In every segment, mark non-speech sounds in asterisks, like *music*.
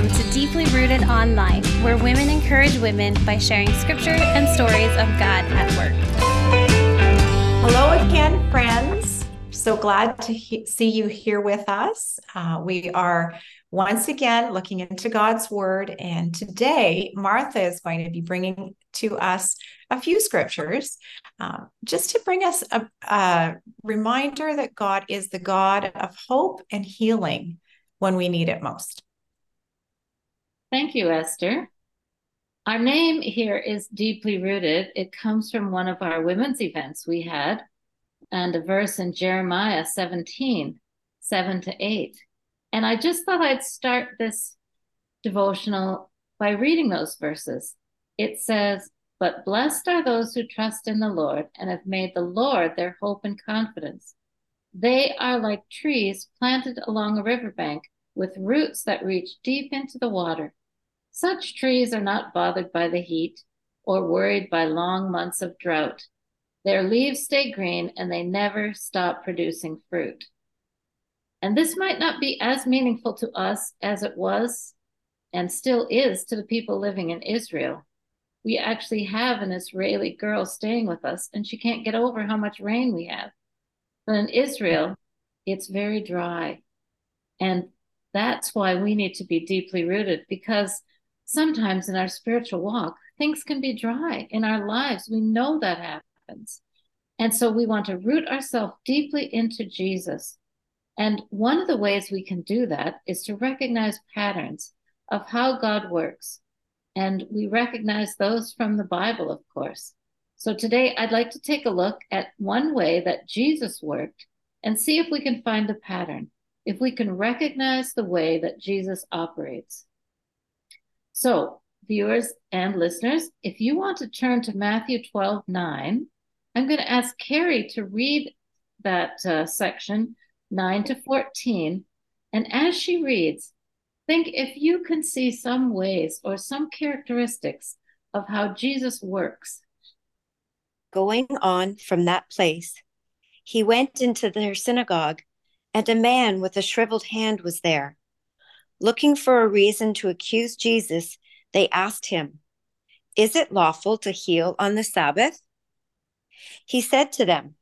Welcome to Deeply Rooted Online, where women encourage women by sharing scripture and stories of God at work. Hello again, friends. So glad to he- see you here with us. Uh, we are once again looking into God's Word, and today Martha is going to be bringing to us a few scriptures uh, just to bring us a, a reminder that God is the God of hope and healing when we need it most. Thank you, Esther. Our name here is Deeply Rooted. It comes from one of our women's events we had, and a verse in Jeremiah 17, 7 to 8. And I just thought I'd start this devotional by reading those verses. It says, But blessed are those who trust in the Lord and have made the Lord their hope and confidence. They are like trees planted along a riverbank with roots that reach deep into the water. Such trees are not bothered by the heat or worried by long months of drought. Their leaves stay green and they never stop producing fruit. And this might not be as meaningful to us as it was and still is to the people living in Israel. We actually have an Israeli girl staying with us, and she can't get over how much rain we have. But in Israel, it's very dry. And that's why we need to be deeply rooted because sometimes in our spiritual walk, things can be dry in our lives. We know that happens. And so we want to root ourselves deeply into Jesus. And one of the ways we can do that is to recognize patterns of how God works. And we recognize those from the Bible, of course. So today I'd like to take a look at one way that Jesus worked and see if we can find a pattern, if we can recognize the way that Jesus operates. So, viewers and listeners, if you want to turn to Matthew 12 9, I'm going to ask Carrie to read that uh, section 9 to 14. And as she reads, think if you can see some ways or some characteristics of how Jesus works. Going on from that place, he went into their synagogue, and a man with a shriveled hand was there. Looking for a reason to accuse Jesus, they asked him, Is it lawful to heal on the Sabbath? He said to them,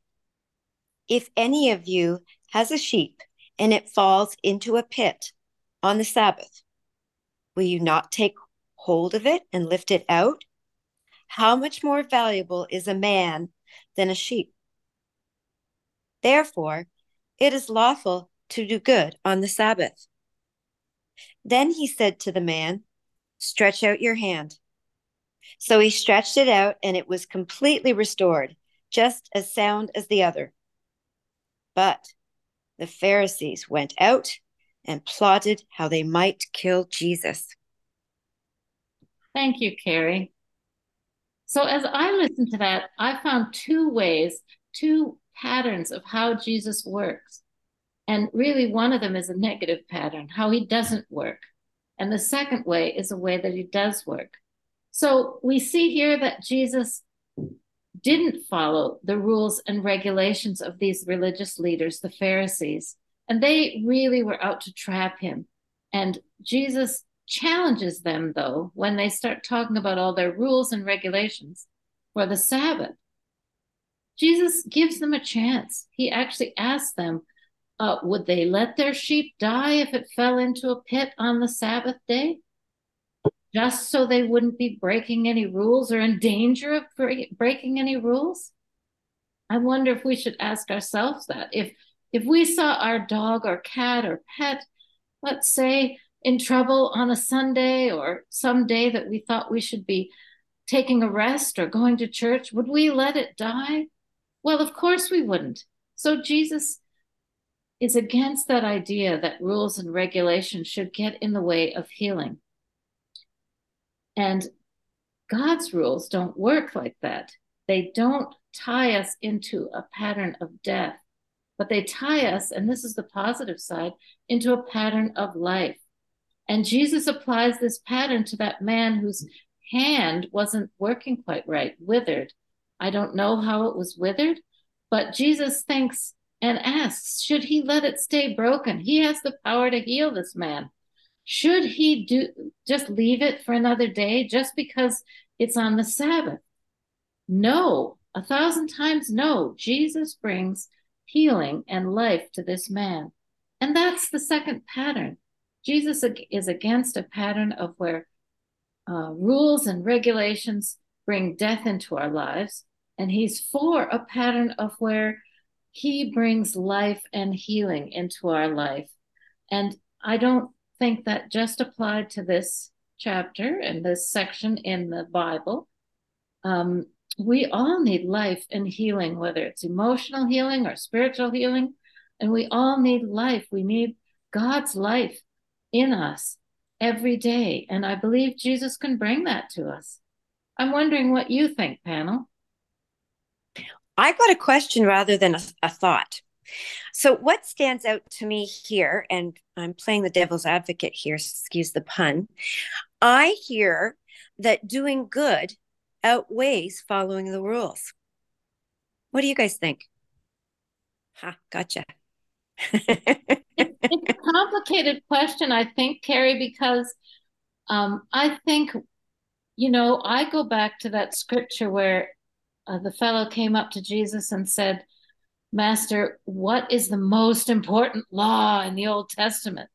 If any of you has a sheep and it falls into a pit on the Sabbath, will you not take hold of it and lift it out? How much more valuable is a man than a sheep? Therefore, it is lawful to do good on the Sabbath. Then he said to the man, Stretch out your hand. So he stretched it out, and it was completely restored, just as sound as the other. But the Pharisees went out and plotted how they might kill Jesus. Thank you, Carrie. So, as I listened to that, I found two ways, two patterns of how Jesus works. And really, one of them is a negative pattern, how he doesn't work. And the second way is a way that he does work. So we see here that Jesus didn't follow the rules and regulations of these religious leaders, the Pharisees, and they really were out to trap him. And Jesus challenges them, though, when they start talking about all their rules and regulations for the Sabbath. Jesus gives them a chance. He actually asks them, uh, would they let their sheep die if it fell into a pit on the Sabbath day? Just so they wouldn't be breaking any rules or in danger of breaking any rules? I wonder if we should ask ourselves that. If if we saw our dog or cat or pet, let's say, in trouble on a Sunday or some day that we thought we should be taking a rest or going to church, would we let it die? Well, of course we wouldn't. So Jesus is against that idea that rules and regulations should get in the way of healing. And God's rules don't work like that. They don't tie us into a pattern of death, but they tie us, and this is the positive side, into a pattern of life. And Jesus applies this pattern to that man whose hand wasn't working quite right, withered. I don't know how it was withered, but Jesus thinks and asks, should he let it stay broken? He has the power to heal this man. should he do just leave it for another day just because it's on the Sabbath? No, a thousand times no. Jesus brings healing and life to this man. And that's the second pattern. Jesus is against a pattern of where uh, rules and regulations bring death into our lives. And he's for a pattern of where he brings life and healing into our life. And I don't think that just applied to this chapter and this section in the Bible. Um, we all need life and healing, whether it's emotional healing or spiritual healing. And we all need life. We need God's life in us every day. And I believe Jesus can bring that to us. I'm wondering what you think, panel. I got a question rather than a, a thought. So, what stands out to me here, and I'm playing the devil's advocate here, excuse the pun, I hear that doing good outweighs following the rules. What do you guys think? Ha, gotcha. it's a complicated question, I think, Carrie, because um, I think, you know, I go back to that scripture where uh, the fellow came up to Jesus and said, Master, what is the most important law in the Old Testament?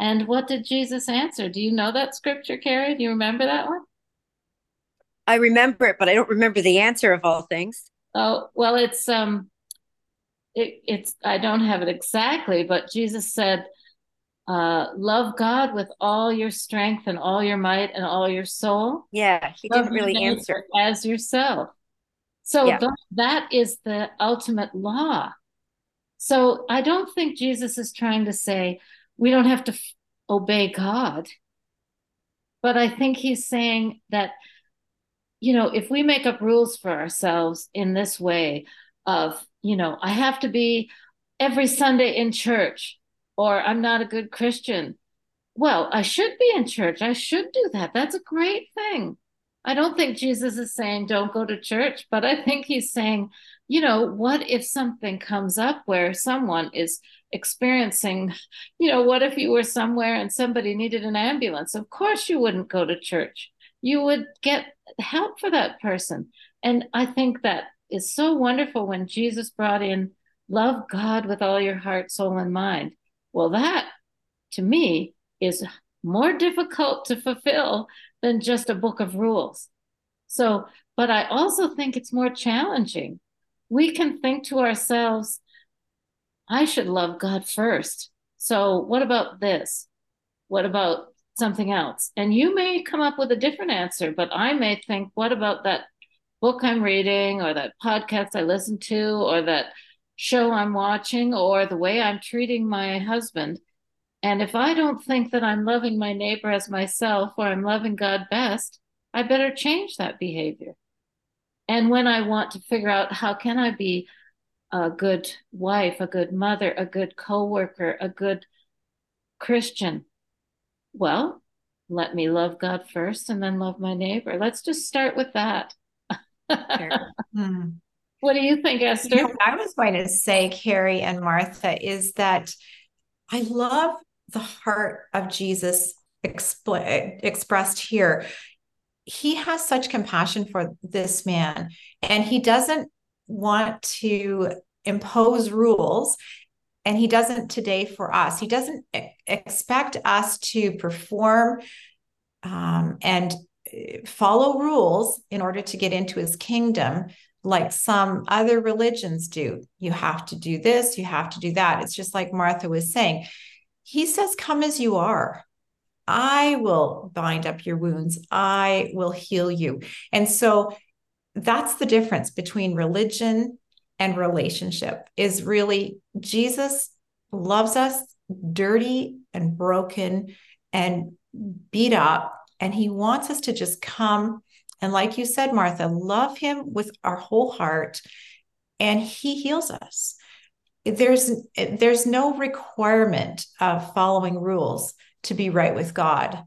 And what did Jesus answer? Do you know that scripture, Carrie? Do you remember that one? I remember it, but I don't remember the answer of all things. Oh, well, it's um it, it's I don't have it exactly, but Jesus said, uh, love God with all your strength and all your might and all your soul. Yeah, he love didn't really answer as yourself. So yeah. that, that is the ultimate law. So I don't think Jesus is trying to say we don't have to f- obey God. But I think he's saying that, you know, if we make up rules for ourselves in this way of you know, I have to be every Sunday in church or I'm not a good Christian. Well, I should be in church. I should do that. That's a great thing. I don't think Jesus is saying don't go to church, but I think he's saying, you know, what if something comes up where someone is experiencing, you know, what if you were somewhere and somebody needed an ambulance? Of course, you wouldn't go to church. You would get help for that person. And I think that is so wonderful when Jesus brought in love God with all your heart, soul, and mind. Well, that to me is more difficult to fulfill than just a book of rules. So, but I also think it's more challenging. We can think to ourselves, I should love God first. So, what about this? What about something else? And you may come up with a different answer, but I may think, what about that book I'm reading or that podcast I listen to or that show I'm watching or the way I'm treating my husband. And if I don't think that I'm loving my neighbor as myself or I'm loving God best, I better change that behavior. And when I want to figure out how can I be a good wife, a good mother, a good coworker, a good Christian, well, let me love God first and then love my neighbor. Let's just start with that. *laughs* hmm. What do you think, Esther? You know, I was going to say, Carrie and Martha, is that I love the heart of Jesus expressed here. He has such compassion for this man, and he doesn't want to impose rules and he doesn't today for us he doesn't expect us to perform um, and follow rules in order to get into his kingdom like some other religions do. You have to do this, you have to do that. It's just like Martha was saying. He says, Come as you are. I will bind up your wounds, I will heal you. And so that's the difference between religion and relationship is really Jesus loves us dirty and broken and beat up and he wants us to just come and, like you said, Martha, love him with our whole heart, and he heals us. There's there's no requirement of following rules to be right with God.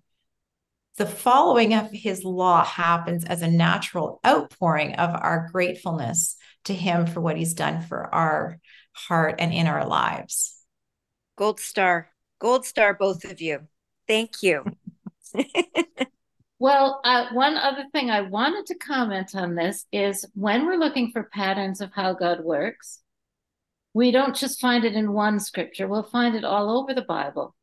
The following of his law happens as a natural outpouring of our gratefulness to him for what he's done for our heart and in our lives. Gold star. Gold star, both of you. Thank you. *laughs* well, uh, one other thing I wanted to comment on this is when we're looking for patterns of how God works, we don't just find it in one scripture, we'll find it all over the Bible.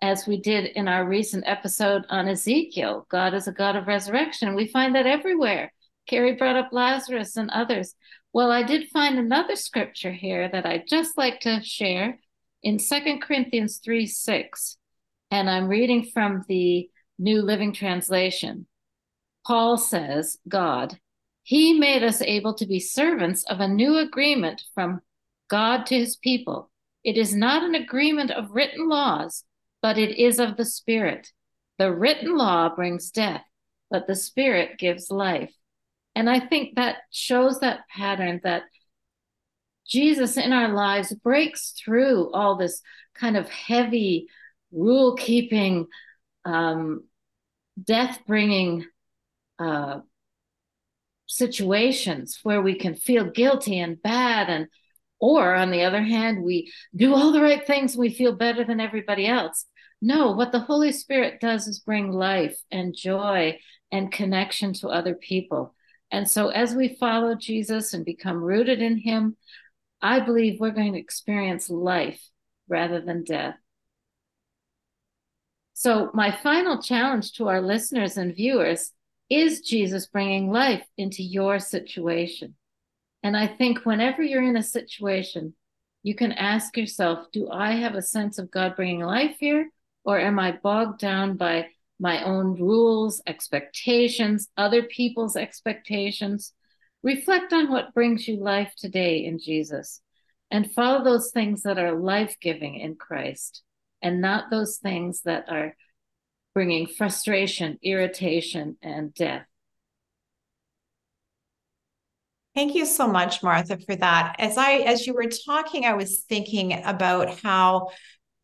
As we did in our recent episode on Ezekiel, God is a God of resurrection. We find that everywhere. Carrie brought up Lazarus and others. Well, I did find another scripture here that I'd just like to share in Second Corinthians 3 6. And I'm reading from the New Living Translation. Paul says, God, He made us able to be servants of a new agreement from God to His people. It is not an agreement of written laws, but it is of the Spirit. The written law brings death, but the Spirit gives life. And I think that shows that pattern that Jesus in our lives breaks through all this kind of heavy rule keeping, um, death bringing uh, situations where we can feel guilty and bad and or on the other hand we do all the right things and we feel better than everybody else no what the holy spirit does is bring life and joy and connection to other people and so, as we follow Jesus and become rooted in Him, I believe we're going to experience life rather than death. So, my final challenge to our listeners and viewers is Jesus bringing life into your situation? And I think whenever you're in a situation, you can ask yourself Do I have a sense of God bringing life here? Or am I bogged down by my own rules, expectations, other people's expectations. Reflect on what brings you life today in Jesus and follow those things that are life giving in Christ and not those things that are bringing frustration, irritation, and death. Thank you so much, Martha, for that. As I as you were talking, I was thinking about how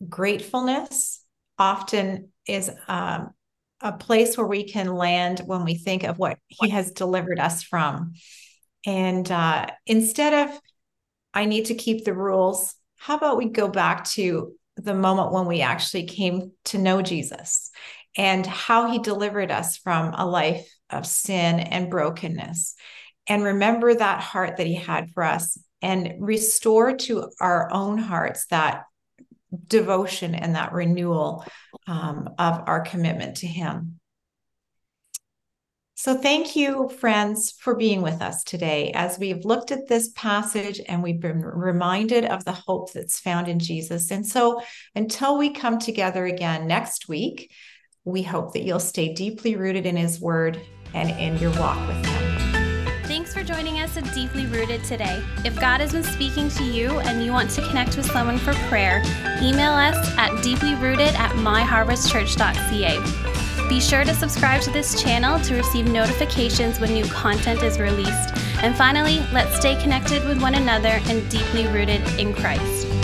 gratefulness often is um, a place where we can land when we think of what he has delivered us from. And uh, instead of, I need to keep the rules, how about we go back to the moment when we actually came to know Jesus and how he delivered us from a life of sin and brokenness? And remember that heart that he had for us and restore to our own hearts that devotion and that renewal um, of our commitment to Him. So, thank you, friends, for being with us today as we've looked at this passage and we've been reminded of the hope that's found in Jesus. And so, until we come together again next week, we hope that you'll stay deeply rooted in His Word and in your walk with Him. For joining us at Deeply Rooted today. If God has been speaking to you and you want to connect with someone for prayer, email us at deeplyrooted at myharvestchurch.ca. Be sure to subscribe to this channel to receive notifications when new content is released. And finally, let's stay connected with one another and deeply rooted in Christ.